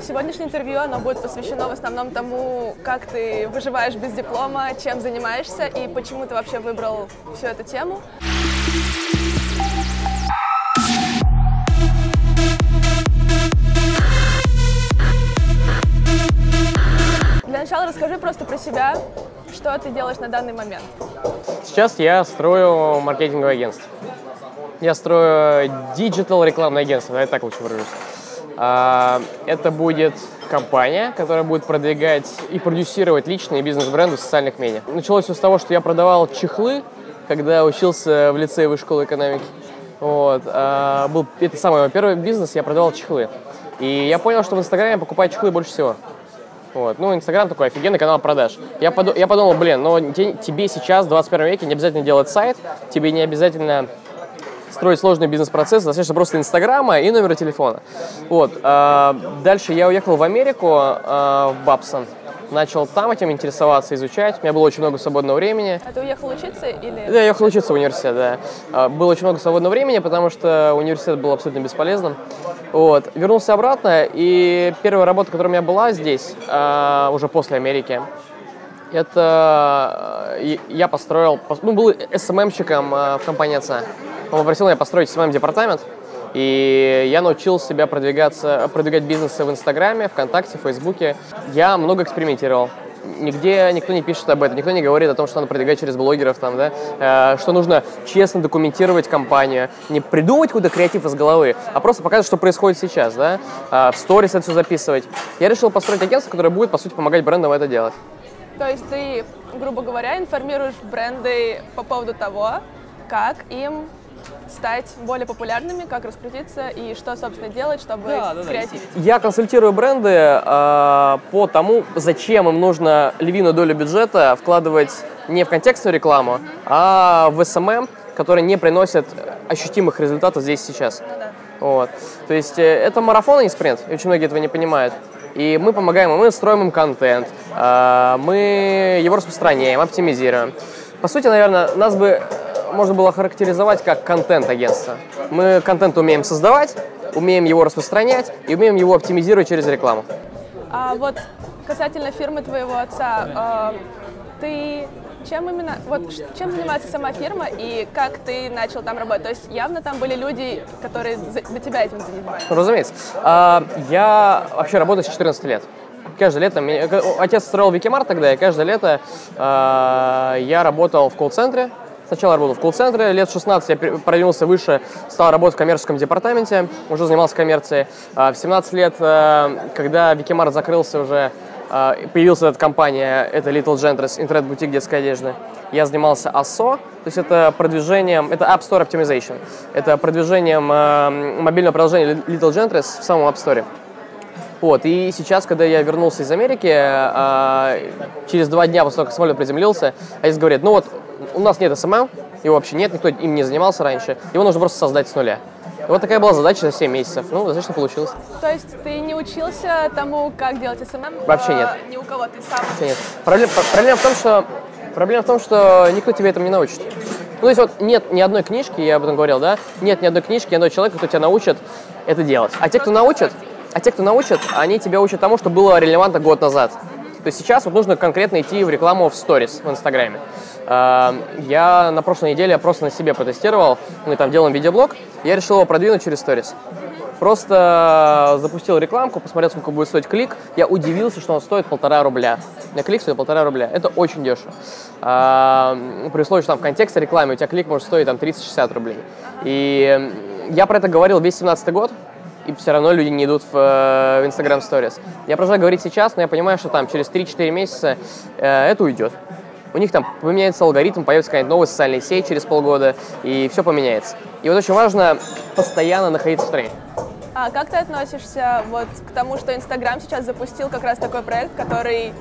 Сегодняшнее интервью, оно будет посвящено в основном тому, как ты выживаешь без диплома, чем занимаешься и почему ты вообще выбрал всю эту тему. Для начала расскажи просто про себя, что ты делаешь на данный момент. Сейчас я строю маркетинговое агентство. Я строю digital рекламное агентство, я так лучше выражусь. А, Это будет компания, которая будет продвигать и продюсировать личные бизнес-бренды в социальных медиа. Началось все с того, что я продавал чехлы, когда учился в лицее высшей школы экономики. Вот. а, Был, это самый мой первый бизнес, я продавал чехлы. И я понял, что в Инстаграме покупают чехлы больше всего. Вот. Ну, Инстаграм такой офигенный канал продаж. Я, поду- я подумал, блин, но те- тебе сейчас, в 21 веке, не обязательно делать сайт, тебе не обязательно строить сложный бизнес-процесс, достаточно просто Инстаграма и номера телефона. Вот. а, дальше я уехал в Америку, а, в Бабсон. Начал там этим интересоваться, изучать. У меня было очень много свободного времени. А ты уехал учиться или... Да, я уехал учиться в университет, да. А, Было очень много свободного времени, потому что университет был абсолютно бесполезным. Вот. Вернулся обратно, и первая работа, которая у меня была здесь, уже после Америки, это э, я построил, пос- ну, был SMMщиком э, в компании отца. Он попросил меня построить SMM-департамент, и я научил себя продвигаться, продвигать бизнесы в Инстаграме, ВКонтакте, Фейсбуке. Я много экспериментировал. Нигде никто не пишет об этом, никто не говорит о том, что надо продвигать через блогеров, там, да, э, что нужно честно документировать компанию, не придумывать какой-то креатив из головы, а просто показывать, что происходит сейчас, да, э, в сторис это все записывать. Я решил построить агентство, которое будет, по сути, помогать брендам это делать. То есть ты, грубо говоря, информируешь бренды по поводу того, как им стать более популярными, как раскрутиться и что, собственно, делать, чтобы креативить. Я консультирую бренды э, по тому, зачем им нужно львиную долю бюджета вкладывать не в контекстную рекламу, а в SMM, который не приносит ощутимых результатов здесь и сейчас. Вот. То есть э, это марафон, а не спринт, и очень многие этого не понимают. И мы помогаем, им, мы строим им контент, э, мы его распространяем, оптимизируем. По сути, наверное, нас бы можно было характеризовать как контент-агентство. Мы контент умеем создавать, умеем его распространять и умеем его оптимизировать через рекламу. А вот касательно фирмы твоего отца, э, ты чем именно, вот чем занимается сама фирма и как ты начал там работать? То есть явно там были люди, которые за- до тебя этим занимались. Разумеется. А, я вообще работаю с 14 лет. Каждое лето, меня- отец строил Викимар тогда, и каждое лето а, я работал в колл-центре. Сначала работал в колл-центре, лет в 16 я продвинулся выше, стал работать в коммерческом департаменте, уже занимался коммерцией. А, в 17 лет, а, когда Викимар закрылся уже, а, появилась эта компания, это Little Gentries, интернет-бутик детской одежды. Я занимался ASO, то есть это продвижением, это App Store Optimization, это продвижением а, мобильного приложения Little Gentries в самом App Store. Вот, и сейчас, когда я вернулся из Америки, через два дня после того, как самолет приземлился, отец говорит, ну вот, у нас нет SMM, его вообще нет, никто им не занимался раньше, его нужно просто создать с нуля. И вот такая была задача за 7 месяцев. Ну, достаточно получилось. То есть ты не учился тому, как делать SMM? Вообще э, нет. Ни у кого, ты сам. Нет. Проблема, проблема в том, что проблема в том, что никто тебе этому не научит. Ну, то есть вот нет ни одной книжки, я об этом говорил, да, нет ни одной книжки, ни одного человека, кто тебя научит это делать. А те, кто научат, а те, кто научат, они тебя учат тому, что было релевантно год назад. То сейчас вот нужно конкретно идти в рекламу в сторис в Инстаграме. А, Я на прошлой неделе просто на себе протестировал, мы там делаем видеоблог, я решил его продвинуть через сторис. Просто запустил рекламку, посмотрел, сколько будет стоить клик. Я удивился, что он стоит полтора рубля. На клик стоит полтора рубля. Это очень дешево. А, при условии, что там в контексте рекламы у тебя клик может стоить там 30-60 рублей. И я про это говорил весь 17 год, и все равно люди не идут в, э, в Instagram Stories. Я продолжаю говорить сейчас, но я понимаю, что там через 3-4 месяца э, это уйдет. У них там поменяется алгоритм, появится какая-нибудь новая социальная сеть через полгода, и все поменяется. И вот очень важно постоянно находиться в тренде. А как ты относишься вот к тому, что Инстаграм сейчас запустил как раз такой проект, который,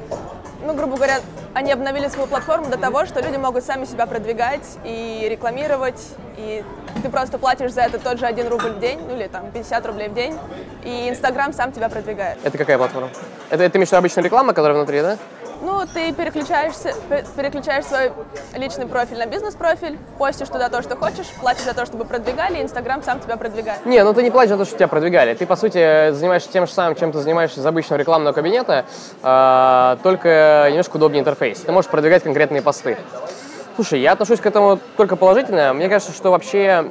ну, грубо говоря, они обновили свою платформу до того, что люди могут сами себя продвигать и рекламировать, и ты просто платишь за это тот же 1 рубль в день, ну или там 50 рублей в день, и Инстаграм сам тебя продвигает. Это какая платформа? Это, это виду обычная реклама, которая внутри, да? Ну, ты переключаешься, пе- переключаешь свой личный профиль на бизнес-профиль, постишь туда то, что хочешь, платишь за то, чтобы продвигали, и Инстаграм сам тебя продвигает. Не, ну ты не платишь за то, что тебя продвигали. Ты, по сути, занимаешься тем же самым, чем ты занимаешься из обычного рекламного кабинета, а, только немножко удобнее интерфейс. Ты можешь продвигать конкретные посты. Слушай, я отношусь к этому только положительно. Мне кажется, что вообще э,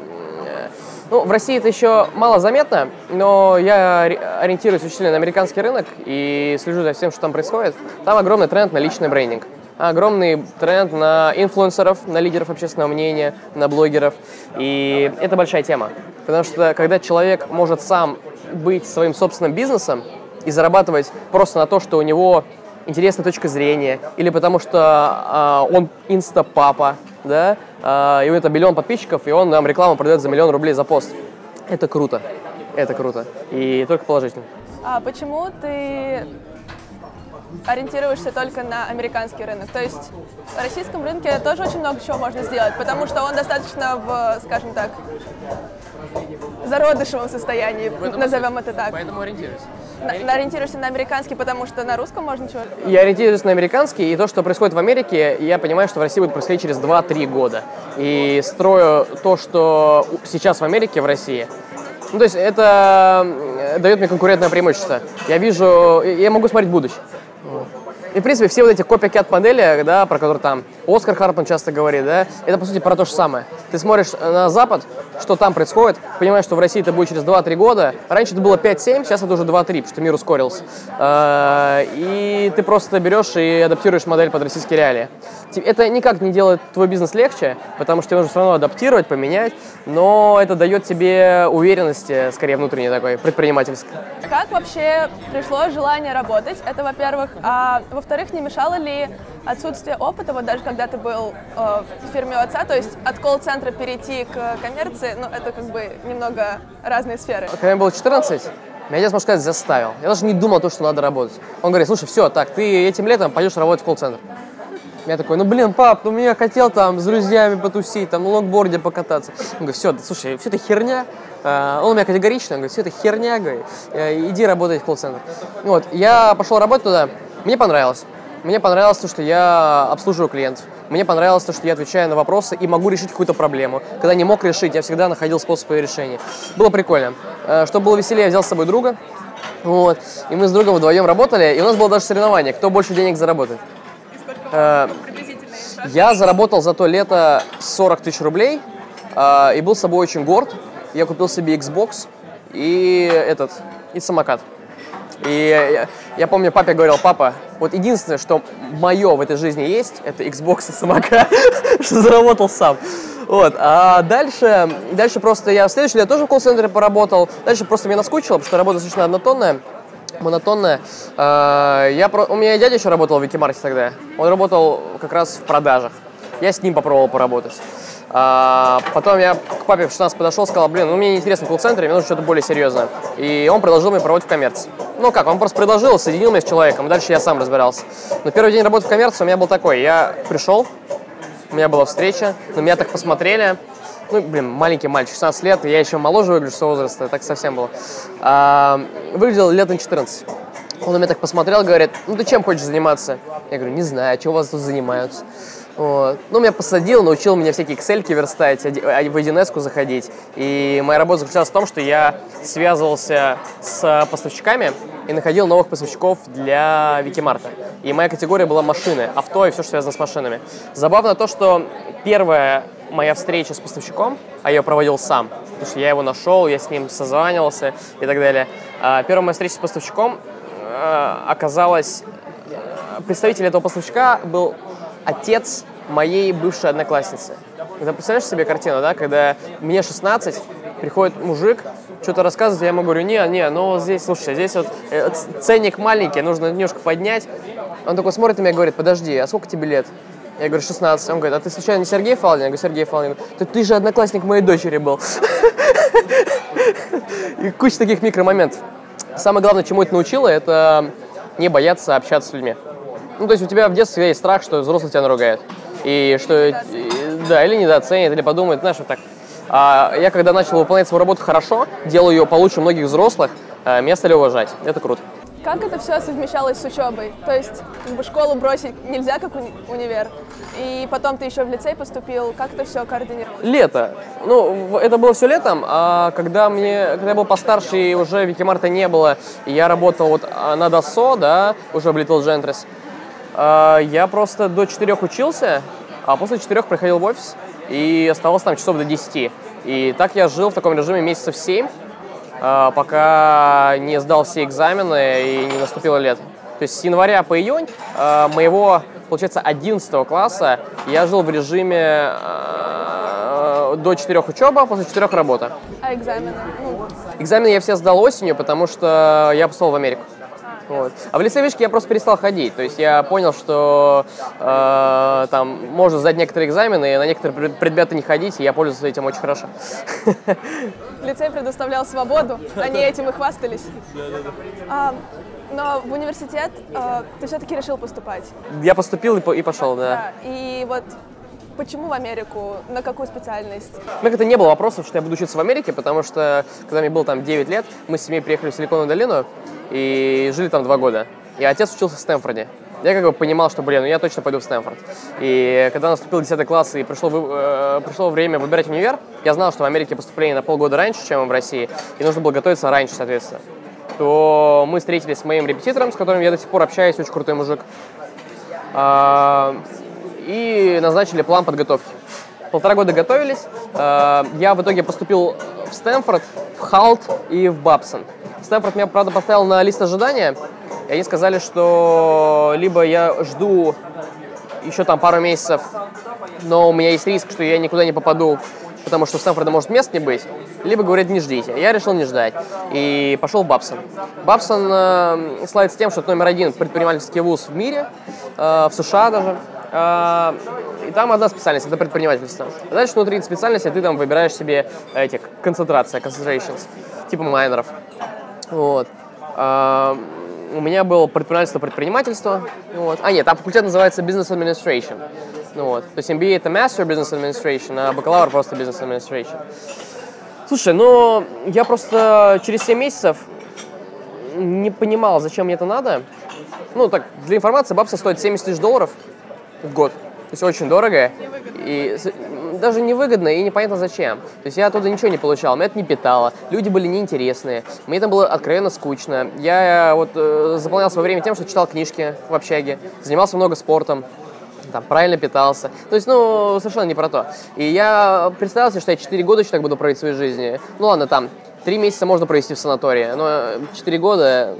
ну, в России это еще мало заметно, но я ори- ориентируюсь очень сильно на американский рынок и слежу за всем, что там происходит. Там огромный тренд на личный брендинг. Огромный тренд на инфлюенсеров, на лидеров общественного мнения, на блогеров. И это большая тема. Потому что когда человек может сам быть своим собственным бизнесом и зарабатывать просто на то, что у него интересная точка зрения, или потому что а, он инста-папа, да, а, и у него миллион подписчиков, и он нам рекламу продает за миллион рублей за пост. Это круто. Это круто. И только положительно. А почему ты ориентируешься только на американский рынок? То есть в российском рынке тоже очень много чего можно сделать, потому что он достаточно в, скажем так, зародышевом состоянии, назовем это так. Поэтому ориентируюсь. На- ориентируешься на американский, потому что на русском можно чего Я ориентируюсь на американский, и то, что происходит в Америке, я понимаю, что в России будет происходить через 2-3 года. И строю то, что сейчас в Америке, в России, ну, то есть это дает мне конкурентное преимущество. Я вижу, я могу смотреть будущее. И, в принципе, все вот эти копикет модели, да, про которые там Оскар Хартман часто говорит, да, это, по сути, про то же самое. Ты смотришь на Запад, что там происходит, понимаешь, что в России это будет через 2-3 года. Раньше это было 5-7, сейчас это уже 2-3, потому что мир ускорился. Э, И ты просто берешь и адаптируешь модель под российские реалии. Это никак не делает твой бизнес легче, потому что тебе нужно все равно адаптировать, поменять, но это дает тебе уверенности, скорее, внутренней такой, предпринимательской. Как вообще пришло желание работать? Это, во-первых. А во-вторых, не мешало ли отсутствие опыта, вот даже когда ты был э, в фирме у отца, то есть от колл-центра перейти к коммерции, ну, это как бы немного разные сферы. Когда мне было 14, меня отец, можно сказать, заставил. Я даже не думал то, что надо работать. Он говорит, слушай, все, так, ты этим летом пойдешь работать в колл-центр. Я такой, ну блин, пап, ну я хотел там с друзьями потусить, там на лонгборде покататься. Он говорит, все, слушай, все это херня. А, Он у меня категорично, говорит, все это херня, говорит, «Э, иди работай в колл-центр. Вот, я пошел работать туда, мне понравилось. Мне понравилось то, что я обслуживаю клиентов. Мне понравилось то, что я отвечаю на вопросы и могу решить какую-то проблему. Когда не мог решить, я всегда находил способ ее решения. Было прикольно. Э, Чтобы было веселее, я взял с собой друга. Вот. И мы с другом вдвоем работали, и у нас было даже соревнование, кто больше денег заработает. Э, Я заработал за то лето 40 тысяч рублей э, и был с собой очень горд. Я купил себе Xbox и этот, и самокат. И я, я помню, папе говорил, папа, вот единственное, что мое в этой жизни есть, это Xbox и самокат, что заработал сам. Вот. А дальше, дальше просто я в следующем лет тоже в колл-центре поработал. Дальше просто мне наскучило, потому что работа достаточно однотонная монотонная. А, Я, у меня дядя еще работал в Викимарте тогда. Он работал как раз в продажах. Я с ним попробовал поработать. А, потом я к папе в 16 подошел, сказал, блин, ну мне неинтересно в колл-центре, мне нужно что-то более серьезное. И он предложил мне поработать в коммерции. Ну как, он просто предложил, соединил меня с человеком, дальше я сам разбирался. Но первый день работы в коммерции у меня был такой, я пришел, у меня была встреча, на меня так посмотрели. Ну, блин, маленький мальчик, 16 лет, я еще моложе выгляжу с возраста, так совсем было. А, выглядел лет на 14. Он на меня так посмотрел, говорит, ну ты чем хочешь заниматься? Я говорю, не знаю, что у вас тут занимаются? Вот. Ну, меня посадил, научил меня всякие excel верстать, а, в 1С заходить. И моя работа заключалась в том, что я связывался с поставщиками и находил новых поставщиков для Викимарта. И моя категория была машины, авто и все, что связано с машинами. Забавно то, что первая моя встреча с поставщиком, а я проводил сам, потому что я его нашел, я с ним созванивался и так далее. А Первая моя встреча с поставщиком э, оказалась... э, Представитель этого поставщика был отец моей бывшей одноклассницы. Ты представляешь себе картину, да, когда мне 16, приходит мужик, что-то рассказывает, я ему говорю, не, не, ну здесь, слушай, здесь вот э, ценник маленький, нужно немножко поднять. Он такой смотрит на меня и говорит, подожди, а сколько тебе лет? Я говорю, 16. Он говорит, а ты случайно не Сергей Фалдин? Я говорю, Сергей Фалдин. «Да ты же одноклассник моей дочери был. И куча таких микромоментов. Самое главное, чему это научило, это не бояться общаться с людьми. Ну, то есть у тебя в детстве есть страх, что взрослый тебя наругает. И что, да, или недооценит, или подумает, знаешь, вот так. А я когда начал выполнять свою работу хорошо, делал ее получше многих взрослых, э, меня стали уважать. Это круто. Как это все совмещалось с учебой? То есть, как бы школу бросить нельзя, как уни- универ. И потом ты еще в лицей поступил. Как это все координировалось? Лето. Ну, это было все летом, а когда мне, когда я был постарше и уже Вики Марта не было, и я работал вот а, на ДОСО, да, уже в Little Gentries, а, я просто до четырех учился, а после четырех приходил в офис и оставался там часов до 10. И так я жил в таком режиме месяцев 7, а, пока не сдал все экзамены и не наступило лето. То есть с января по июнь а, моего, получается, 11 класса я жил в режиме а, до 4 учеба, после 4 работа. А экзамены? Экзамены я все сдал осенью, потому что я поступил в Америку. Вот. А в лицей вышки я просто перестал ходить. То есть я понял, что э, там можно сдать некоторые экзамены, и на некоторые пред- предметы не ходить, и я пользуюсь этим очень хорошо. лицей предоставлял свободу, они этим и хвастались. А, но в университет а, ты все-таки решил поступать. Я поступил и, по- и пошел, да. Да. И вот почему в Америку? На какую специальность? У меня как-то не было вопросов, что я буду учиться в Америке, потому что, когда мне было там 9 лет, мы с семьей приехали в Силиконовую долину и жили там два года. И отец учился в Стэнфорде. Я как бы понимал, что, блин, ну я точно пойду в Стэнфорд. И когда наступил 10 класс и пришло, э, пришло время выбирать универ, я знал, что в Америке поступление на полгода раньше, чем в России, и нужно было готовиться раньше, соответственно. То мы встретились с моим репетитором, с которым я до сих пор общаюсь, очень крутой мужик. И назначили план подготовки. Полтора года готовились. А, Я в итоге поступил в Стэнфорд, в Халт и в Бабсон. Стэнфорд меня, правда, поставил на лист ожидания, и они сказали, что либо я жду еще там пару месяцев, но у меня есть риск, что я никуда не попаду, потому что в Стэнфорде может мест не быть, либо говорят, не ждите. Я решил не ждать и пошел в Бабсон. Бабсон э, славится тем, что это номер один предпринимательский вуз в мире, э, в США даже. Э, и там одна специальность, это предпринимательство. А дальше внутри специальности ты там выбираешь себе этих концентрация, concentrations, типа майнеров. Вот. А, у меня было предпринимательство предпринимательство. Вот. А нет, там факультет называется Business Administration. Ну, вот. То есть MBA это Master Business Administration, а бакалавр просто Business Administration. Слушай, ну я просто через 7 месяцев не понимал, зачем мне это надо. Ну, так, для информации, бабса стоит 70 тысяч долларов в год. То есть очень дорого. И даже невыгодно и непонятно зачем. То есть я оттуда ничего не получал, меня это не питало, люди были неинтересные, мне там было откровенно скучно. Я вот э, заполнял свое время тем, что читал книжки в общаге, занимался много спортом, там, правильно питался. То есть, ну, совершенно не про то. И я представил себе, что я 4 года еще так буду проводить в своей жизни. Ну ладно, там, 3 месяца можно провести в санатории, но 4 года...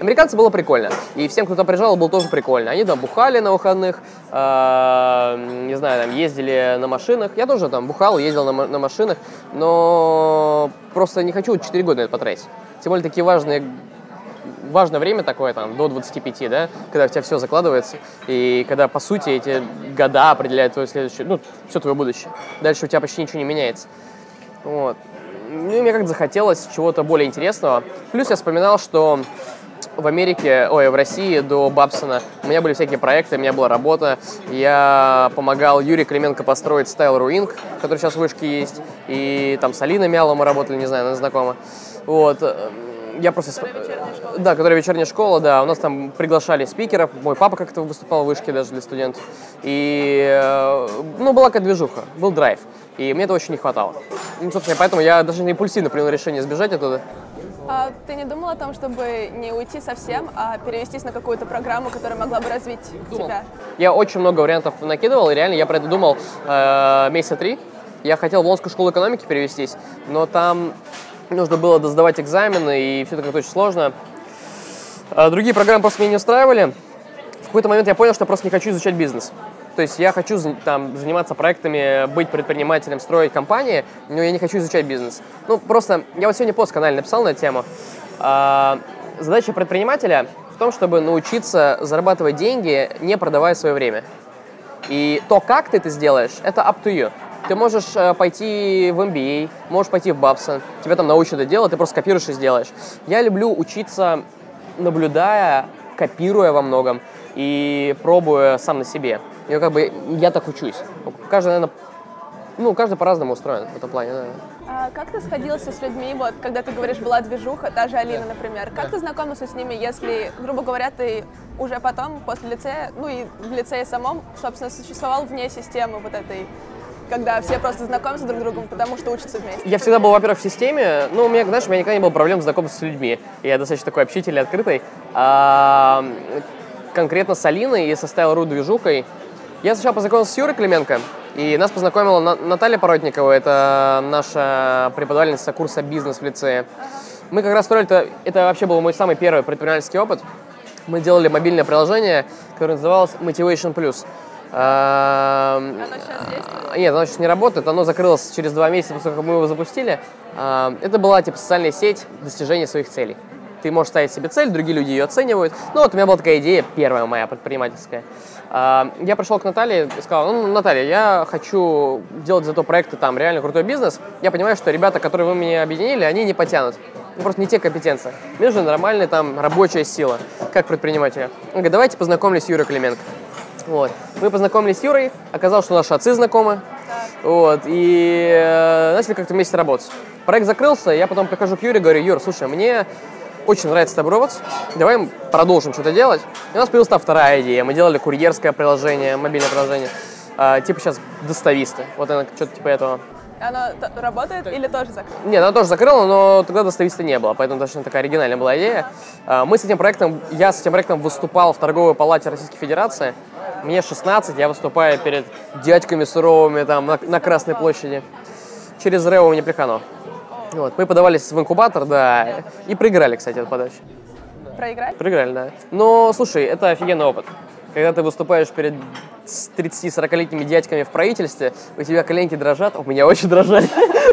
Американцы было прикольно. И всем, кто там приезжал, было тоже прикольно. Они там бухали на выходных, э, не знаю, там ездили на машинах. Я тоже там бухал, ездил на, на машинах, но просто не хочу 4 года это потратить. Тем более такие важные важное время такое, там, до 25, да, когда у тебя все закладывается, и когда, по сути, эти года определяют твое следующее, ну, все твое будущее. Дальше у тебя почти ничего не меняется. Вот. Ну, мне как-то захотелось чего-то более интересного. Плюс я вспоминал, что в Америке, ой, в России до Бабсона у меня были всякие проекты, у меня была работа. Я помогал Юрию Клименко построить Style Ruing, который сейчас в Вышке есть. И там с Алиной Мяло мы работали, не знаю, она знакома. Вот. Я просто... сп- Да, которая вечерняя школа, да. У нас там приглашали спикеров. Мой папа как-то выступал в Вышке даже для студентов. И, э, ну, была какая движуха, был драйв. И мне этого очень не хватало. Ну, собственно, поэтому я даже не импульсивно принял решение сбежать оттуда. А ты не думал о том, чтобы не уйти совсем, а перевестись на какую-то программу, которая могла бы развить тебя? Я очень много вариантов накидывал, и реально я про это думал э, месяца три. Я хотел в Лондонскую школу экономики перевестись, но там нужно было сдавать экзамены, и все это как-то очень сложно. А другие программы просто меня не устраивали. В какой-то момент я понял, что я просто не хочу изучать бизнес. То есть я хочу там, заниматься проектами, быть предпринимателем, строить компании, но я не хочу изучать бизнес. Ну, просто я вот сегодня пост в канале написал на эту тему. А, задача предпринимателя в том, чтобы научиться зарабатывать деньги, не продавая свое время. И то, как ты это сделаешь, это up to you. Ты можешь э, пойти в MBA, можешь пойти в Babson, тебя там научат это делать, ты просто копируешь и сделаешь. Я люблю учиться, наблюдая, копируя во многом и пробуя сам на себе. И как бы я так учусь. Каждый, наверное, ну, каждый по-разному устроен в этом плане. да. А как ты сходился с людьми, вот, когда ты говоришь, была движуха, та же Алина, например? Как ты знакомился с ними, если, грубо говоря, ты уже потом, после лицея, ну и в лицее самом, собственно, существовал вне системы вот этой когда все просто знакомятся друг с другом, потому что учатся вместе. Я всегда был, во-первых, в системе. Ну, у меня, знаешь, у меня никогда не было проблем знакомиться с людьми. Я достаточно такой общительный, открытый. А, конкретно с Алиной и со Style.ru движухой. Я сначала познакомился с Юрой Клименко, и нас познакомила Наталья Поротникова, это наша преподавательница курса «Бизнес» в лицее. Мы как раз строили, это, это вообще был мой самый первый предпринимательский опыт. Мы делали мобильное приложение, которое называлось Motivation Plus. Оно сейчас действует? Нет, оно сейчас не работает, оно закрылось через два месяца после того, как мы его запустили. Это была типа социальная сеть достижения своих целей. Ты можешь ставить себе цель, другие люди ее оценивают. Ну вот у меня была такая идея, первая моя предпринимательская. Я пришел к Наталье и сказал, ну, Наталья, я хочу делать за то проекты там реально крутой бизнес. Я понимаю, что ребята, которые вы меня объединили, они не потянут. Ну, просто не те компетенции. Мне нужна нормальная там рабочая сила, как предпринимателя. Он говорит, давайте познакомлюсь с Юрой Клименко. Вот. Мы познакомились с Юрой, оказалось, что наши отцы знакомы. Вот, и э, начали как-то вместе работать. Проект закрылся, я потом прихожу к Юре и говорю, Юр, слушай, мне очень нравится работать, давай продолжим что-то делать. И у нас появилась там вторая идея, мы делали курьерское приложение, мобильное приложение, э, типа сейчас достависты, вот это что-то типа этого. Оно работает или тоже закрыто? Нет, оно тоже закрыло, но тогда достависта не было, поэтому достаточно такая оригинальная была идея. А, мы с этим проектом, я с этим проектом выступал в торговой палате Российской Федерации. Мне 16, я выступаю перед дядьками суровыми там на, на Красной площади. Через Рео мне плехано. Вот. Мы подавались в инкубатор, да, и проиграли, кстати, эту подачу. Проиграли? Проиграли, да. Но, слушай, это офигенный опыт. Когда ты выступаешь перед 30-40-летними дядьками в правительстве, у тебя коленки дрожат, у меня очень дрожали.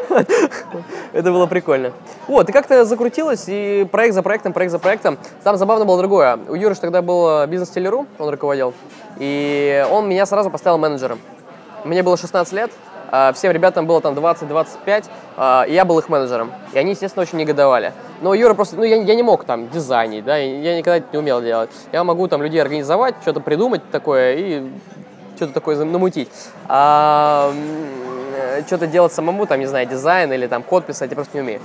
Это было прикольно. Вот, и как-то закрутилось, и проект за проектом, проект за проектом. Там забавно было другое. У Юры тогда был бизнес-телеру, он руководил, и он меня сразу поставил менеджером. Мне было 16 лет, всем ребятам было там 20-25, а, и я был их менеджером. И они, естественно, очень негодовали. Но Юра просто, ну, я, я не мог там дизайнить, да, я никогда это не умел делать. Я могу там людей организовать, что-то придумать такое и что-то такое намутить. А, что-то делать самому, там, не знаю, дизайн или там код писать, я просто не умею.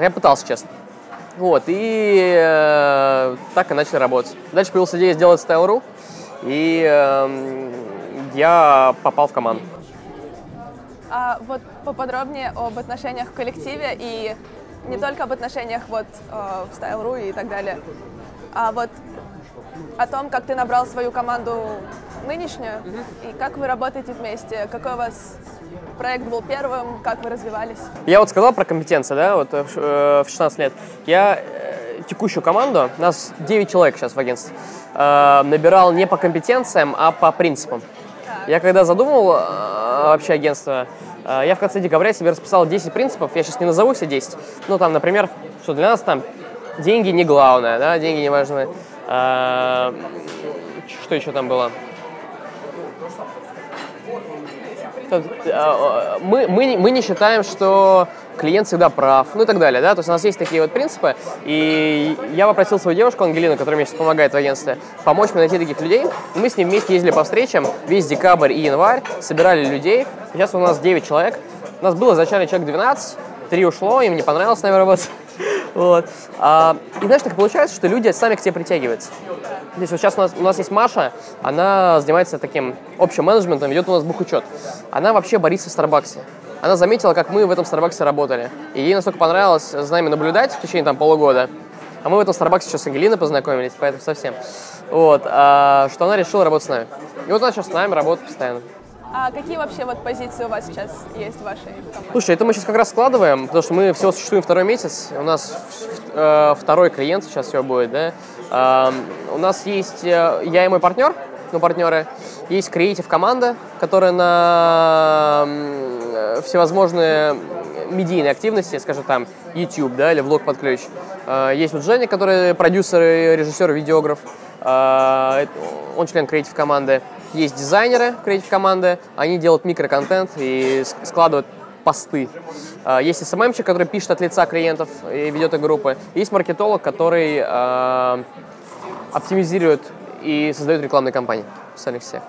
Я пытался, честно. Вот, и э, так и начали работать. Дальше появилась идея сделать Style.ru, и э, я попал в команду. А вот поподробнее об отношениях в коллективе и не только об отношениях вот э, в Style.ru и так далее, а вот о том, как ты набрал свою команду нынешнюю mm-hmm. и как вы работаете вместе, какой у вас проект был первым, как вы развивались? Я вот сказал про компетенции, да, вот э, в 16 лет. Я э, текущую команду, нас 9 человек сейчас в агентстве, э, набирал не по компетенциям, а по принципам. Так. Я когда задумывал э, вообще агентство, э, я в конце декабря себе расписал 10 принципов, я сейчас не назову все 10, ну там, например, что для нас там деньги не главное, да, деньги не важны. Э, что еще там было? А, мы, мы, мы не считаем, что клиент всегда прав, ну и так далее, да, то есть у нас есть такие вот принципы, и я попросил свою девушку Ангелину, которая мне сейчас помогает в агентстве, помочь мне найти таких людей, и мы с ним вместе ездили по встречам, весь декабрь и январь, собирали людей, сейчас у нас 9 человек, у нас было изначально человек 12, три ушло, им не понравилось нами работать, вот. А, и знаешь, так получается, что люди сами к тебе притягиваются. Здесь вот сейчас у нас, у нас есть Маша, она занимается таким общим менеджментом, ведет у нас бухучет. Она вообще бариста в Старбаксе. Она заметила, как мы в этом Старбаксе работали. И ей настолько понравилось с нами наблюдать в течение там полугода. А мы в этом Старбаксе сейчас с Ангелиной познакомились, поэтому совсем. Вот, а, что она решила работать с нами. И вот она сейчас с нами работает постоянно. А какие вообще вот позиции у вас сейчас есть в вашей команде? Слушай, это мы сейчас как раз складываем, потому что мы всего существуем второй месяц. У нас э, второй клиент сейчас все будет, да. Э, у нас есть э, я и мой партнер, ну, партнеры. Есть креатив команда, которая на всевозможные медийные активности, скажем там, YouTube, да, или влог под ключ. Э, есть вот Женя, который продюсер, режиссер, видеограф. Э, он член креатив команды. Есть дизайнеры креатив команды, они делают микроконтент и складывают посты. Есть SMM-щик, который пишет от лица клиентов и ведет их группы. Есть маркетолог, который э, оптимизирует и создает рекламные кампании в всех.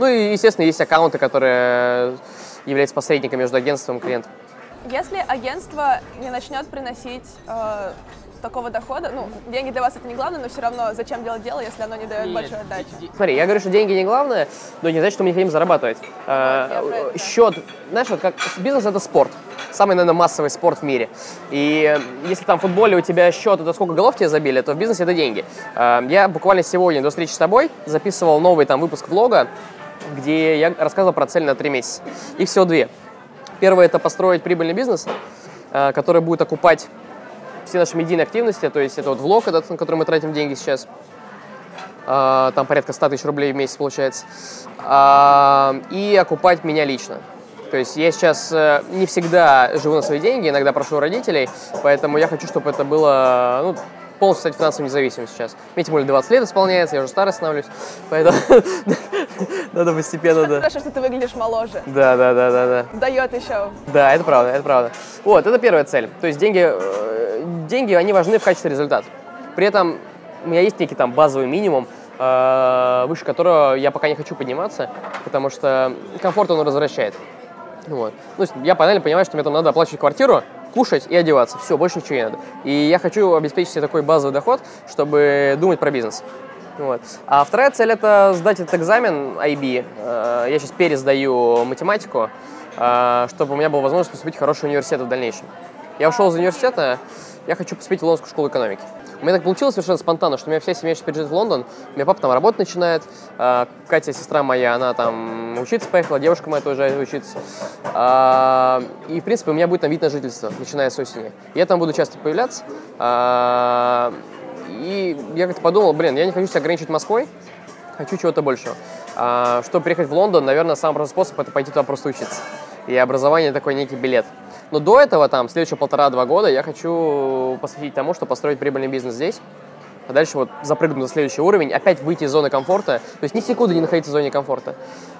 Ну и, естественно, есть аккаунты, которые является посредником между агентством и клиентом. Если агентство не начнет приносить э, такого дохода, ну, деньги для вас это не главное, но все равно зачем делать дело, если оно не дает Нет, большой отдачи? Смотри, я говорю, что деньги не главное, но не значит, что мы не хотим зарабатывать. это. Счет, знаешь, вот как бизнес это спорт. Самый, наверное, массовый спорт в мире. И э, если там в футболе у тебя счет, это сколько голов тебе забили, то в бизнесе это деньги. Э, Я буквально сегодня до встречи с тобой записывал новый там выпуск влога, где я рассказывал про цель на три месяца. Их всего две. Первое – это построить прибыльный бизнес, э, который будет окупать все наши медийные активности, то есть это вот влог этот, на который мы тратим деньги сейчас, А, там порядка 100 тысяч рублей в месяц получается, А, и окупать меня лично. То есть я сейчас э, не всегда живу на свои деньги, иногда прошу у родителей, поэтому я хочу, чтобы это было ну, полностью стать финансово независимым сейчас. Мне тем более 20 лет исполняется, я уже старый становлюсь, поэтому надо постепенно, да. Хорошо, что ты выглядишь моложе. Да, да, да, да, да. Дает еще. Да, это правда, это правда. Вот, это первая цель. То есть деньги, э, деньги, они важны в качестве результата. При этом у меня есть некий там базовый минимум, э, выше которого я пока не хочу подниматься, потому что комфорт он возвращает. Вот. Ну, я банально понимаю, что мне там надо оплачивать квартиру, кушать и одеваться. Все, больше ничего не надо. И я хочу обеспечить себе такой базовый доход, чтобы думать про бизнес. Вот. А вторая цель это сдать этот экзамен IB. Э, Я сейчас пересдаю математику, э, чтобы у меня была возможность поступить в хороший университет в дальнейшем. Я ушел из университета, я хочу поступить в Лондонскую школу экономики. У меня так получилось совершенно спонтанно, что у меня вся семья сейчас переезжает в Лондон, у меня папа там работать начинает, э, Катя, сестра моя, она там учиться поехала, девушка моя тоже учиться. А, И, в принципе, у меня будет там вид на жительство, начиная с осени. Я там буду часто появляться. А, И я как-то подумал, блин, я не хочу себя ограничивать Москвой, хочу чего-то большего. А, Чтобы приехать в Лондон, наверное, самый простой способ это пойти туда просто учиться. И образование такой некий билет. Но до этого, там, следующие полтора-два года я хочу посвятить тому, чтобы построить прибыльный бизнес здесь. А дальше вот запрыгнуть на следующий уровень, опять выйти из зоны комфорта. То есть ни секунды не находиться в зоне комфорта.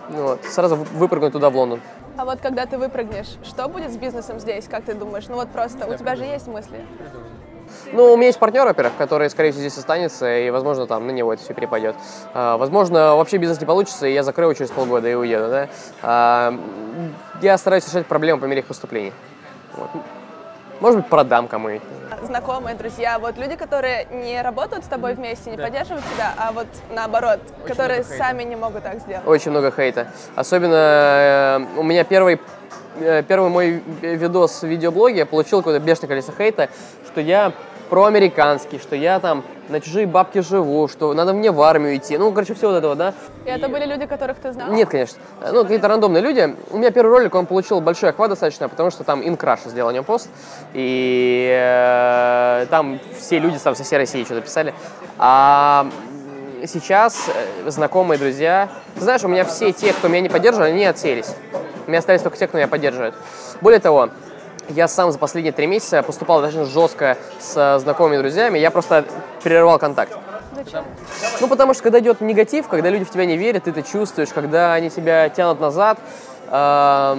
Ну Вот, сразу вы- выпрыгнуть туда, в Лондон. А вот когда ты выпрыгнешь, что будет с бизнесом здесь, как ты думаешь? Ну вот просто, у тебя же есть мысли? Ну, у меня есть партнер, во-первых, который, скорее всего, здесь останется, и, возможно, там на него это все перепадет. А, возможно, вообще бизнес не получится, и я закрою его через полгода и уеду, да. А, я стараюсь решать проблемы по мере их поступления. Вот. Может быть, продам кому-нибудь. Знакомые, друзья, вот люди, которые не работают с тобой вместе, не поддерживают тебя, а вот наоборот, которые много хейта. сами не могут так сделать. Очень много хейта. Особенно э, у меня первый, э, первый мой видос в видеоблоге получил какое-то бешеное количество хейта, что я проамериканский, что я там на чужие бабки живу, что надо мне в армию идти. Ну, короче, все вот этого, да. И это были люди, которых ты знал? Нет, конечно. Ну, какие-то рандомные люди. У меня первый ролик, он получил большой охват достаточно, потому что там Инкраш сделал о нем пост. И э, там все люди там со всей России что-то писали. А сейчас э, знакомые, друзья... Ты знаешь, у меня все те, кто меня не поддерживали, они отселись. У меня остались только те, кто меня поддерживает. Более того, я сам за последние три месяца поступал достаточно жестко с знакомыми друзьями. Я просто прервал контакт. Зачем? Ну, потому что когда идет негатив, когда люди в тебя не верят, ты это чувствуешь, когда они тебя тянут назад, э,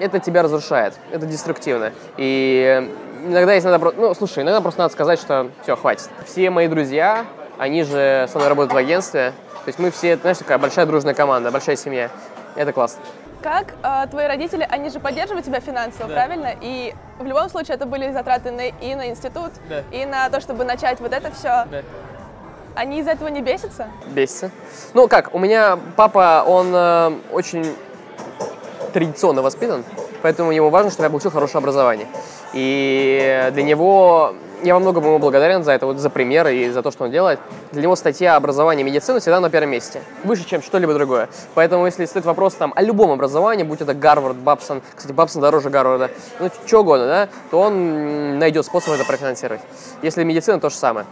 это тебя разрушает, это деструктивно. И иногда есть надо просто, ну, слушай, иногда просто надо сказать, что все, хватит. Все мои друзья, они же со мной работают в агентстве, то есть мы все, знаешь, такая большая дружная команда, большая семья. Это классно. Как э, твои родители, они же поддерживают тебя финансово, правильно? И в любом случае это были затраты на, и на институт, Да. и на то, чтобы начать вот это все. Они из-за этого не бесятся? Бесится. Ну как, у меня папа, он э, очень традиционно воспитан, поэтому ему важно, чтобы я получил хорошее образование. И для него, я во многом ему благодарен за это, вот за пример и за то, что он делает. Для него статья образования медицины всегда на первом месте, выше, чем что-либо другое. Поэтому, если стоит вопрос там о любом образовании, будь это Гарвард, Бабсон, кстати, Бабсон дороже Гарварда, ну, что угодно, да, то он найдет способ это профинансировать. Если медицина, то же самое.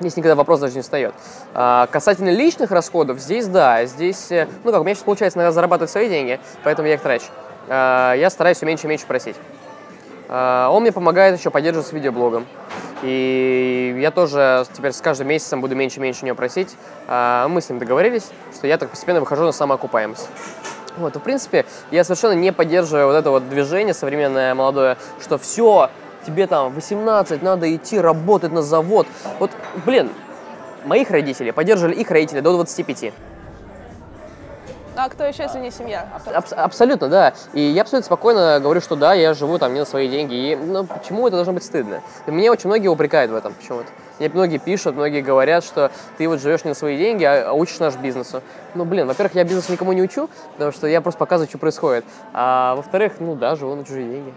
Здесь никогда вопрос даже не встает. А, касательно личных расходов, здесь да, здесь, э, ну как, у меня сейчас получается иногда зарабатывать свои деньги, поэтому я их трачу. А, я стараюсь все меньше и меньше просить. А, он мне помогает еще поддерживать с видеоблогом. И я тоже теперь с каждым месяцем буду меньше и меньше у него просить. А, мы с ним договорились, что я так постепенно выхожу на самоокупаемость. Вот, в принципе, я совершенно не поддерживаю вот это вот движение современное, молодое, что все, тебе там 18, надо идти работать на завод. Вот, блин, моих родителей поддерживали их родители до 25. А кто еще, если не семья? Аб- абсолютно, да. И я абсолютно спокойно говорю, что да, я живу там не на свои деньги. И ну, почему это должно быть стыдно? И мне очень многие упрекают в этом почему-то. Мне многие пишут, многие говорят, что ты вот живешь не на свои деньги, а учишь наш бизнесу. Ну, блин, во-первых, я бизнес никому не учу, потому что я просто показываю, что происходит. А во-вторых, ну да, живу на чужие деньги.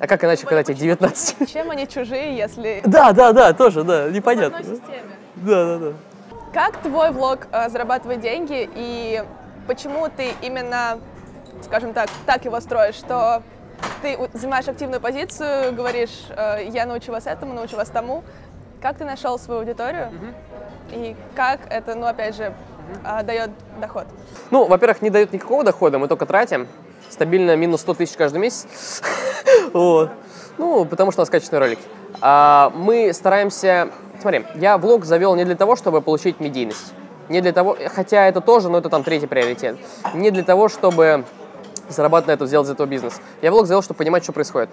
А как иначе, когда тебе 19? Чем они чужие, если... Да, да, да, тоже, да, непонятно. В одной системе. Да, да, да. Как твой влог э, зарабатывает деньги и почему ты именно, скажем так, так его строишь, что ты занимаешь активную позицию, говоришь, э, я научу вас этому, научу вас тому. Как ты нашел свою аудиторию и как это, ну, опять же, э, дает доход? Ну, во-первых, не дают никакого дохода, мы только тратим. Стабильно минус 100 тысяч каждый месяц. Вот. Ну, потому что у нас качественные ролики. А мы стараемся... Смотри, я влог завел не для того, чтобы получить медийность. Не для того... Хотя это тоже, но это там третий приоритет. Не для того, чтобы зарабатывать на этом, сделать из этого бизнес. Я влог завел, чтобы понимать, что происходит.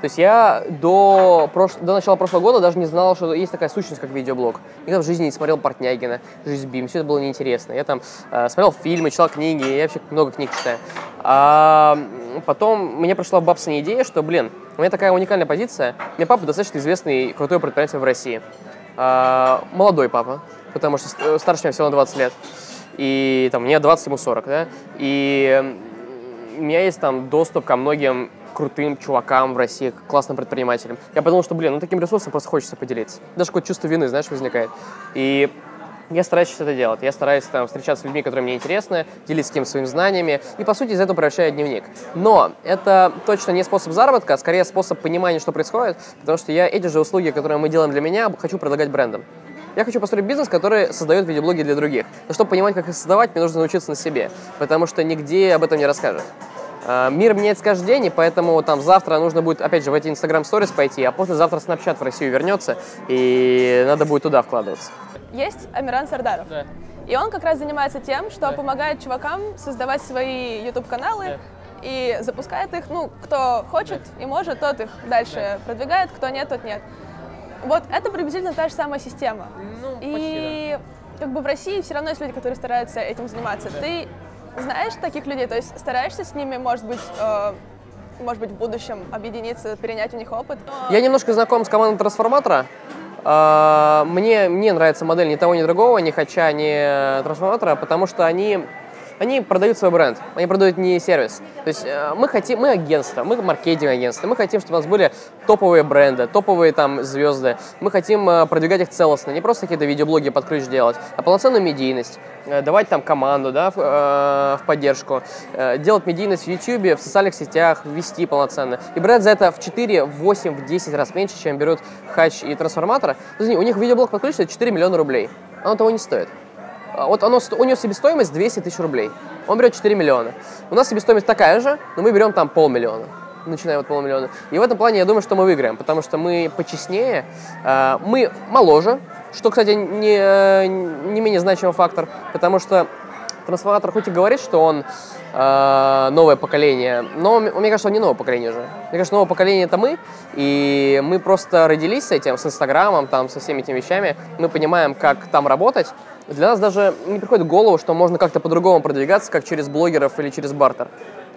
То есть я до, прош... до начала прошлого года даже не знал, что есть такая сущность, как видеоблог. Никогда в жизни не смотрел Портнягина, Жизнь Бим, все это было неинтересно. Я там э, смотрел фильмы, читал книги, я вообще много книг читаю. А потом мне пришла бабсная идея, что, блин, у меня такая уникальная позиция. У меня папа достаточно известный, крутой предприниматель в России. А, молодой папа, потому что ст- старше меня всего на 20 лет. И там мне 20, ему 40, да. И у меня есть там доступ ко многим крутым чувакам в России, классным предпринимателям. Я подумал, что, блин, ну таким ресурсом просто хочется поделиться. Даже какое-то чувство вины, знаешь, возникает. И я стараюсь это делать. Я стараюсь там встречаться с людьми, которые мне интересны, делиться с кем своими знаниями, и, по сути, из этого превращаю дневник. Но это точно не способ заработка, а скорее способ понимания, что происходит, потому что я эти же услуги, которые мы делаем для меня, хочу предлагать брендам. Я хочу построить бизнес, который создает видеоблоги для других. Но чтобы понимать, как их создавать, мне нужно научиться на себе, потому что нигде об этом не расскажут. А, Мир меняется каждый день, и поэтому там завтра нужно будет, опять же, в эти Instagram Stories пойти, а послезавтра Snapchat в Россию вернется, и надо будет туда вкладываться. Есть Амиран Сардаров. Да. И он как раз занимается тем, что Да. помогает чувакам создавать свои YouTube-каналы Да. и запускает их. Ну, кто хочет и может, тот их дальше продвигает, кто нет, тот нет. Вот это приблизительно та же самая система. Ну, и как бы в России все равно есть люди, которые стараются этим заниматься. Ты знаешь таких людей, то есть стараешься с ними, может быть, э, может быть, в будущем объединиться, перенять у них опыт? Я немножко знаком с командой трансформатора. А, Мне, мне нравится модель ни того, ни другого, ни Хача, ни трансформатора, потому что они, они продают свой бренд, они продают не сервис. То есть э, мы хотим, мы агентство, мы маркетинг агентство, мы хотим, чтобы у нас были топовые бренды, топовые там звезды. Мы хотим э, продвигать их целостно, не просто какие-то видеоблоги под ключ делать, а полноценную медийность, э, давать там команду, да, в, в поддержку, делать медийность в YouTube, в социальных сетях, вести полноценно. И брать за это в 4, в 8, в 10 раз меньше, чем берут Хач и Трансформатор. Подожди, у них видеоблог под ключ стоит 4 миллиона рублей. Оно того не стоит. А Вот оно, у него себестоимость 200 тысяч рублей. Он берет 4 миллиона. У нас себестоимость такая же, но мы берем там полмиллиона. Начинаем от полмиллиона. И в этом плане я думаю, что мы выиграем, потому что мы почестнее, э, мы моложе, что, кстати, не, э, не менее значимый фактор, потому что трансформатор хоть и говорит, что он э, новое поколение, но мне кажется, он не новое поколение уже. Мне кажется, новое поколение это мы, и мы просто родились с этим, с Инстаграмом, там, со всеми этими вещами. Мы понимаем, как там работать. Для нас даже не приходит в голову, что можно как-то по-другому продвигаться, как через блогеров или через бартер.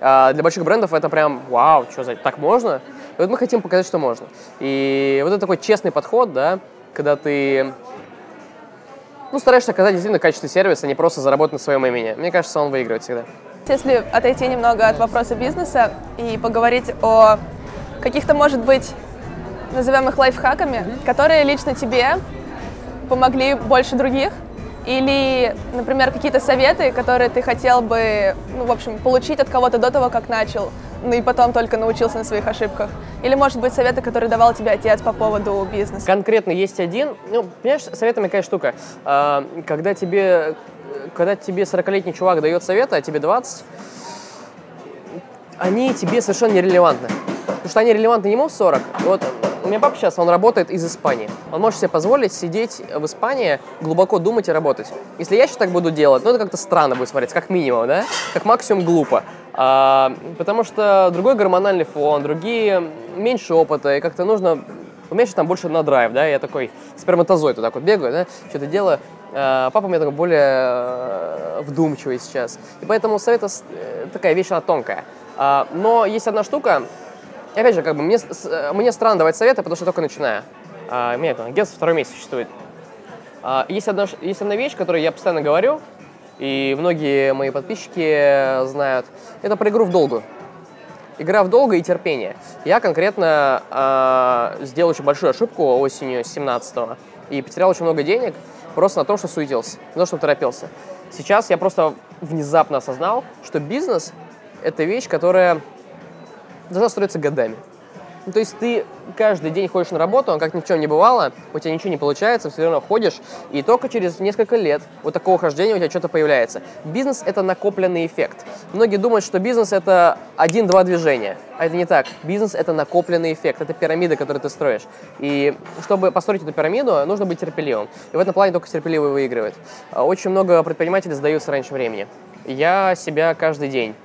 А для больших брендов это прям, вау, что за, так можно? И вот мы хотим показать, что можно. И вот это такой честный подход, да, когда ты ну, стараешься оказать действительно качественный сервис, а не просто заработать на своем имени. Мне кажется, он выигрывает всегда. Если отойти немного от вопроса бизнеса и поговорить о каких-то, может быть, назовем их лайфхаками, которые лично тебе помогли больше других, или, например, какие-то советы, которые ты хотел бы, ну, в общем, получить от кого-то до того, как начал, ну и потом только научился на своих ошибках. Или, может быть, советы, которые давал тебе отец по поводу бизнеса. Конкретно есть один, ну, понимаешь, советами какая штука. А, когда тебе, когда тебе 40-летний чувак дает советы, а тебе 20, они тебе совершенно нерелевантны. Потому что они релевантны ему в 40. Вот меня папа сейчас, он работает из Испании. Он может себе позволить сидеть в Испании, глубоко думать и работать. Если я сейчас так буду делать, ну это как-то странно будет смотреться, как минимум, да? Как максимум глупо. А, потому что другой гормональный фон, другие меньше опыта, и как-то нужно У меня сейчас там больше на драйв, да, я такой сперматозоид вот так вот бегаю, да, что-то делаю. А папа у меня такой более э, вдумчивый сейчас. И поэтому совет э, такая вещь, она тонкая. А, но есть одна штука, и опять же, как бы мне, мне странно давать советы, потому что только начинаю. А, у меня это агентство второй месяц существует. А, есть, одна, есть одна вещь, которую я постоянно говорю, и многие мои подписчики знают. Это про игру в долгую. Игра в долгую и терпение. Я конкретно э, сделал очень большую ошибку осенью 17-го и потерял очень много денег просто на том, что суетился, на том, что торопился. Сейчас я просто внезапно осознал, что бизнес – это вещь, которая должна строиться годами. Ну, то есть ты каждый день ходишь на работу, а как ни в чем не бывало, у тебя ничего не получается, все равно ходишь, и только через несколько лет вот такого хождения у тебя что-то появляется. Бизнес – это накопленный эффект. Многие думают, что бизнес – это один-два движения, а это не так. Бизнес – это накопленный эффект, это пирамида, которую ты строишь. И чтобы построить эту пирамиду, нужно быть терпеливым. И в этом плане только терпеливый выигрывает. Очень много предпринимателей сдаются раньше времени. Я себя каждый день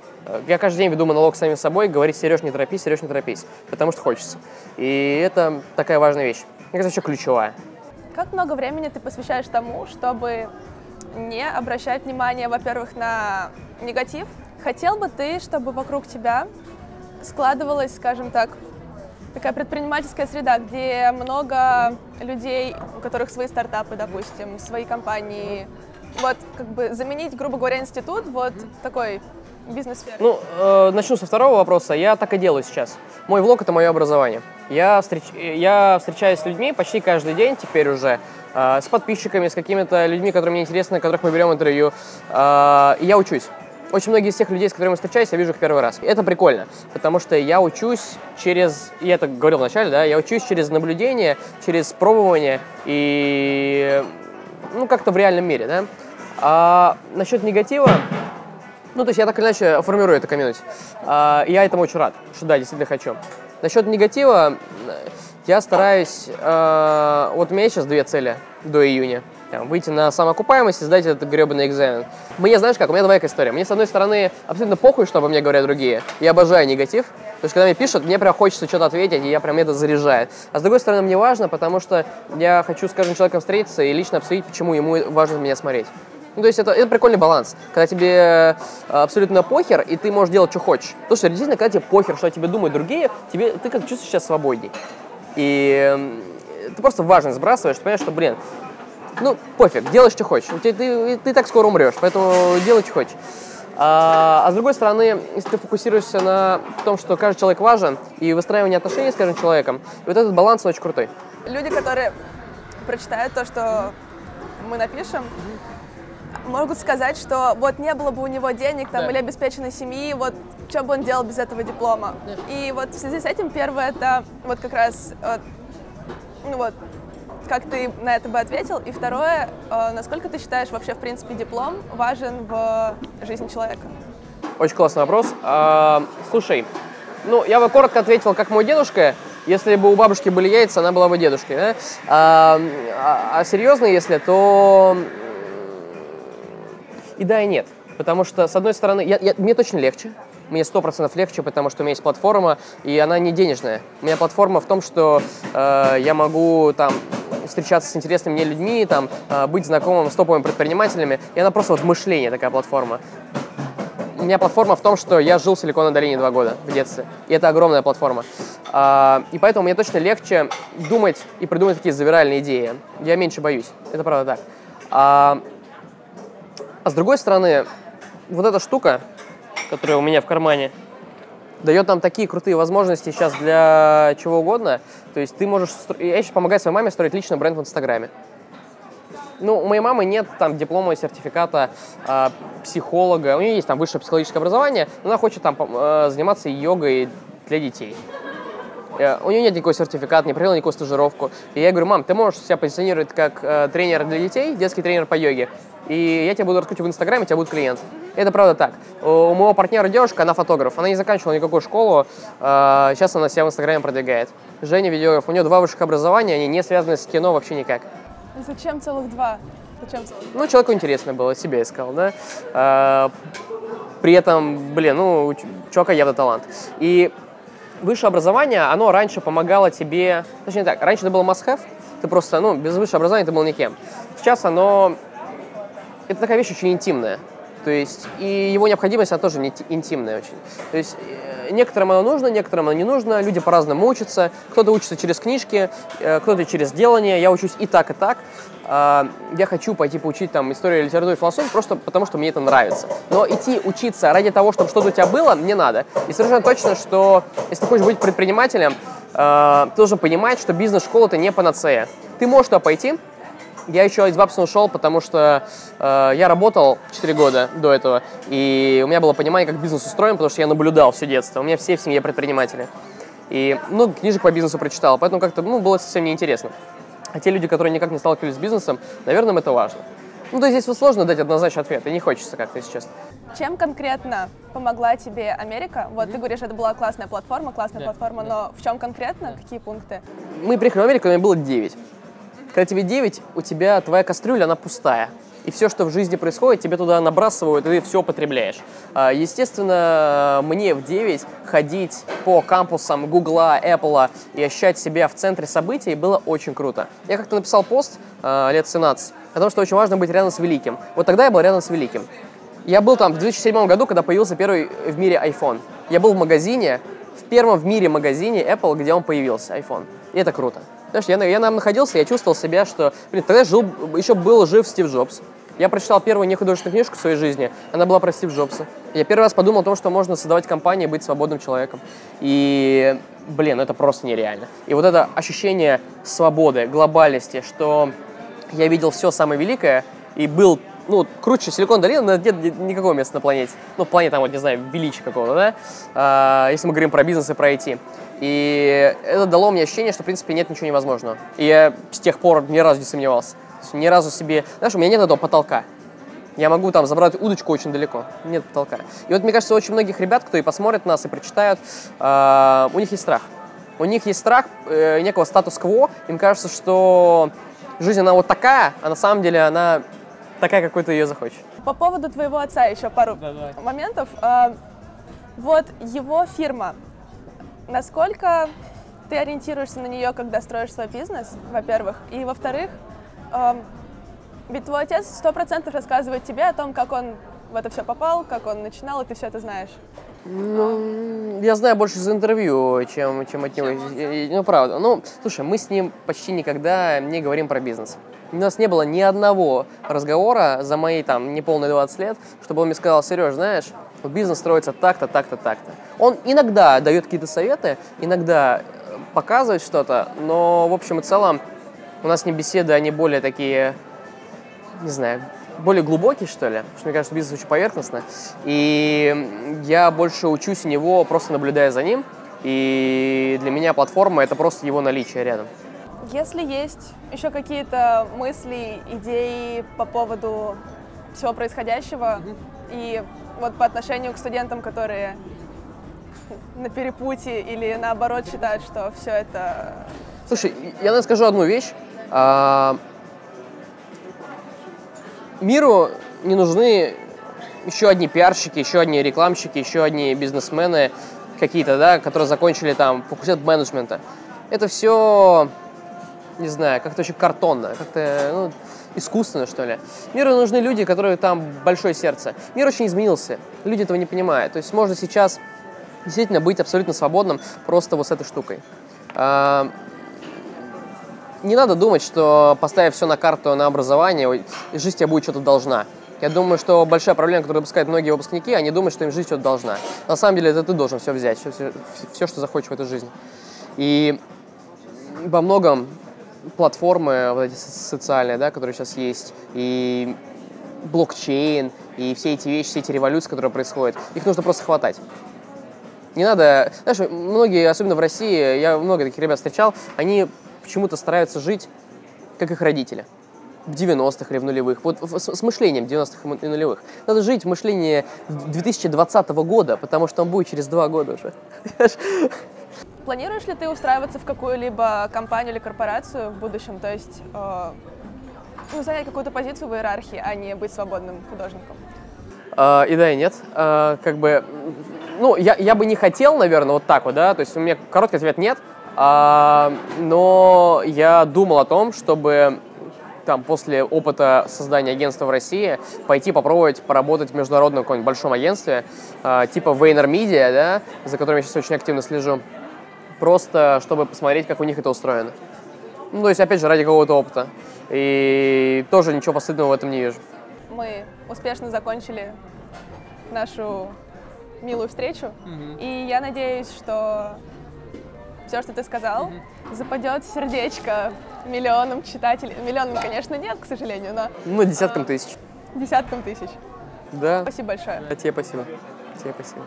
я каждый день веду монолог самим собой, говорить, Сереж, не торопись, Сереж, не торопись, потому что хочется. И это такая важная вещь. Мне кажется, еще ключевая. Как много времени ты посвящаешь тому, чтобы не обращать внимание, во-первых, на негатив? Хотел бы ты, чтобы вокруг тебя складывалась, скажем так, такая предпринимательская среда, где много людей, у которых свои стартапы, допустим, свои компании. Вот, как бы заменить, грубо говоря, институт вот такой бизнес-сферы? Ну, э, начну со второго вопроса. Я так и делаю сейчас. Мой влог – это мое образование. Я, встреч... я встречаюсь с людьми почти каждый день теперь уже, э, с подписчиками, с какими-то людьми, которые мне интересны, которых мы берем интервью. Э, и я учусь. Очень многие из тех людей, с которыми я встречаюсь, я вижу их первый раз. Это прикольно, потому что я учусь через, я это говорил вначале, да, я учусь через наблюдение, через пробование и, ну, как-то в реальном мире, да. А насчет негатива, ну, то есть я так или иначе формирую это комьюнити. А, я этому очень рад, что да, действительно хочу. Насчет негатива, я стараюсь... А, вот у меня сейчас две цели до июня. Там, выйти на самоокупаемость и сдать этот гребаный экзамен. Мне, знаешь как, у меня двоякая история. Мне, с одной стороны, абсолютно похуй, что обо мне говорят другие. Я обожаю негатив. Потому что когда мне пишут, мне прям хочется что-то ответить, и я прям это заряжает. А с другой стороны, мне важно, потому что я хочу с каждым человеком встретиться и лично обсудить, почему ему важно меня смотреть. Ну, то есть это, это прикольный баланс, когда тебе э, абсолютно похер, и ты можешь делать, что хочешь. Потому что действительно, когда тебе похер, что о тебе думают другие, тебе, ты как чувствуешь себя свободней. И ты просто важно сбрасываешь, ты понимаешь, что, блин, ну, пофиг, делай, что хочешь. Ты, ты, ты так скоро умрешь, поэтому делай, что хочешь. А, а с другой стороны, если ты фокусируешься на том, что каждый человек важен, и выстраивание отношений с каждым человеком, вот этот баланс очень крутой. Люди, которые прочитают то, что мы напишем, могут сказать, что вот не было бы у него денег там, да. или обеспеченной семьи, вот что бы он делал без этого диплома. Да. И вот в связи с этим первое это вот как раз вот, ну вот как ты на это бы ответил? И второе, э, насколько ты считаешь вообще, в принципе, диплом важен в жизни человека? Очень классный вопрос. А, слушай, ну, я бы коротко ответил, как мой дедушка. Если бы у бабушки были яйца, она была бы дедушкой. Да? А, а, а серьезно, если, то и да, и нет. Потому что, с одной стороны, я, я, мне точно легче. Мне сто процентов легче, потому что у меня есть платформа, и она не денежная. У меня платформа в том, что э, я могу там встречаться с интересными мне людьми, там, э, быть знакомым с топовыми предпринимателями, и она просто вот мышление такая платформа. У меня платформа в том, что я жил в Силиконовой долине два года в детстве, и это огромная платформа. А, и поэтому мне точно легче думать и придумать такие завиральные идеи. Я меньше боюсь, это правда так. А, с другой стороны, вот эта штука, которая у меня в кармане, дает нам такие крутые возможности сейчас для чего угодно. То есть ты можешь... Я сейчас помогаю своей маме строить личный бренд в Инстаграме. Ну, у моей мамы нет там диплома, сертификата э, психолога. У нее есть там высшее психологическое образование, но она хочет там э, заниматься йогой для детей. Э, у нее нет никакого сертификата, не провела никакую стажировку. И я говорю, мам, ты можешь себя позиционировать как э, тренер для детей, детский тренер по йоге и я тебя буду раскручивать в Инстаграме, у тебя будет клиент. Это правда так. У моего партнера девушка, она фотограф, она не заканчивала никакую школу, сейчас а, она себя в Инстаграме продвигает. Женя видеограф, у нее два высших образования, они не связаны с кино вообще никак. Зачем целых два? Зачем целых два? Ну, человеку интересно было, себя искал, да. А, при этом, блин, ну, у чувака явно талант. И высшее образование, оно раньше помогало тебе, точнее так, раньше это было must-have, ты просто, ну, без высшего образования ты был никем. Сейчас оно, это такая вещь очень интимная, то есть, и его необходимость, она тоже не интимная очень. То есть, э, некоторым оно нужно, некоторым оно не нужно, люди по-разному учатся, кто-то учится через книжки, э, кто-то через делание, я учусь и так, и так. А, я хочу пойти поучить там историю, литературу и философию просто потому, что мне это нравится. Но идти учиться ради того, чтобы что-то у тебя было, не надо. И совершенно точно, что если ты хочешь быть предпринимателем, э, ты должен понимать, что бизнес-школа это не панацея. Ты можешь туда пойти, я еще из Бабсона ушел, потому что э, я работал 4 года до этого, и у меня было понимание, как бизнес устроен, потому что я наблюдал все детство. У меня все в семье предприниматели. И много книжек по бизнесу прочитал, поэтому как-то ну, было совсем неинтересно. А те люди, которые никак не сталкивались с бизнесом, наверное, им это важно. Ну, то есть здесь сложно дать однозначный ответ, и не хочется как-то, если честно. Чем конкретно помогла тебе Америка? Вот mm-hmm. ты говоришь, это была классная платформа, классная yeah. платформа, yeah. но в чем конкретно, yeah. какие пункты? Мы приехали в Америку, у меня было 9. Когда тебе 9, у тебя твоя кастрюля, она пустая. И все, что в жизни происходит, тебе туда набрасывают, и ты все потребляешь. А, естественно, мне в 9 ходить по кампусам Гугла, Apple и ощущать себя в центре событий было очень круто. Я как-то написал пост а, лет 17 о том, что очень важно быть рядом с великим. Вот тогда я был рядом с великим. Я был там в 2007 году, когда появился первый в мире iPhone. Я был в магазине, в первом в мире магазине Apple, где он появился, iPhone. И это круто. Знаешь, я, я там находился, я чувствовал себя, что... Блин, тогда жил, еще был жив Стив Джобс. Я прочитал первую нехудожественную книжку в своей жизни. Она была про Стив Джобса. Я первый раз подумал о том, что можно создавать компании, быть свободным человеком. И, блин, это просто нереально. И вот это ощущение свободы, глобальности, что я видел все самое великое и был ну, круче Силикон долины, нет никакого места на планете. Ну, в плане там, вот, не знаю, величия какого-то, да? А, если мы говорим про бизнес и про IT. И это дало мне ощущение, что, в принципе, нет ничего невозможного. И я с тех пор ни разу не сомневался. Ни разу себе... Знаешь, у меня нет этого потолка. Я могу там забрать удочку очень далеко. Нет потолка. И вот, мне кажется, очень многих ребят, кто и посмотрит нас, и прочитают, э, у них есть страх. У них есть страх э, некого статус-кво. Им кажется, что жизнь, она вот такая, а на самом деле она такая, какой ты ее захочешь. По поводу твоего отца еще пару да, да. моментов. Э, вот его фирма, насколько ты ориентируешься на нее, когда строишь свой бизнес, во-первых, и во-вторых, э, ведь твой отец сто процентов рассказывает тебе о том, как он в это все попал, как он начинал, и ты все это знаешь. Ну, я знаю больше из интервью, чем, чем от него. Ну, правда. Ну, слушай, мы с ним почти никогда не говорим про бизнес. У нас не было ни одного разговора за мои там неполные 20 лет, чтобы он мне сказал, Сереж, знаешь, бизнес строится так-то, так-то, так-то. Он иногда дает какие-то советы, иногда э, показывает что-то, но в общем и целом у нас не беседы, они более такие, не знаю, более глубокие, что ли, потому что мне кажется, бизнес очень поверхностно. И я больше учусь у него, просто наблюдая за ним. И для меня платформа — это просто его наличие рядом. Если есть еще какие-то мысли, идеи по поводу всего происходящего, mm-hmm. и вот по отношению к студентам, которые на перепутье или наоборот считают, что все это... Слушай, я, наверное, скажу одну вещь. А, миру не нужны еще одни пиарщики, еще одни рекламщики, еще одни бизнесмены какие-то, да, которые закончили там факультет менеджмента. Это все не знаю, как-то очень картонно, как-то ну, искусственно, что ли. Миру нужны люди, которые там большое сердце. Мир очень изменился, люди этого не понимают. То есть можно сейчас действительно быть абсолютно свободным просто вот с этой штукой. А, не надо думать, что поставив все на карту на образование, жизнь тебе будет что-то должна. Я думаю, что большая проблема, которую допускают многие выпускники, они думают, что им жизнь что-то должна. На самом деле это ты должен все взять, все, все, все что захочешь в этой жизни. И во многом платформы вот эти социальные, да, которые сейчас есть, и блокчейн, и все эти вещи, все эти революции, которые происходят, их нужно просто хватать. Не надо... Знаешь, многие, особенно в России, я много таких ребят встречал, они почему-то стараются жить, как их родители. В 90-х или в нулевых. Вот с мышлением 90-х и нулевых. Надо жить в мышлении 2020 года, потому что он будет через два года уже. Планируешь ли ты устраиваться в какую-либо компанию или корпорацию в будущем? То есть э, ну, занять какую-то позицию в иерархии, а не быть свободным художником? Uh, и да, и нет. Uh, как бы ну, я, я бы не хотел, наверное, вот так вот, да, то есть у меня короткий ответ нет, а, но я думал о том, чтобы там, после опыта создания агентства в России, пойти попробовать поработать в международном каком-нибудь большом агентстве, э, типа VaynerMedia, да, за которым я сейчас очень активно слежу, просто чтобы посмотреть, как у них это устроено. Ну, то есть, опять же, ради какого-то опыта. И тоже ничего постыдного в этом не вижу. Мы успешно закончили нашу милую встречу, Мгм. и я надеюсь, что все, что ты сказал, западет в сердечко миллионам читателей. Миллионам, конечно, нет, к сожалению, но Ну, десяткам тысяч. десяткам тысяч. Да. Спасибо большое. Тебе спасибо. Тебе спасибо.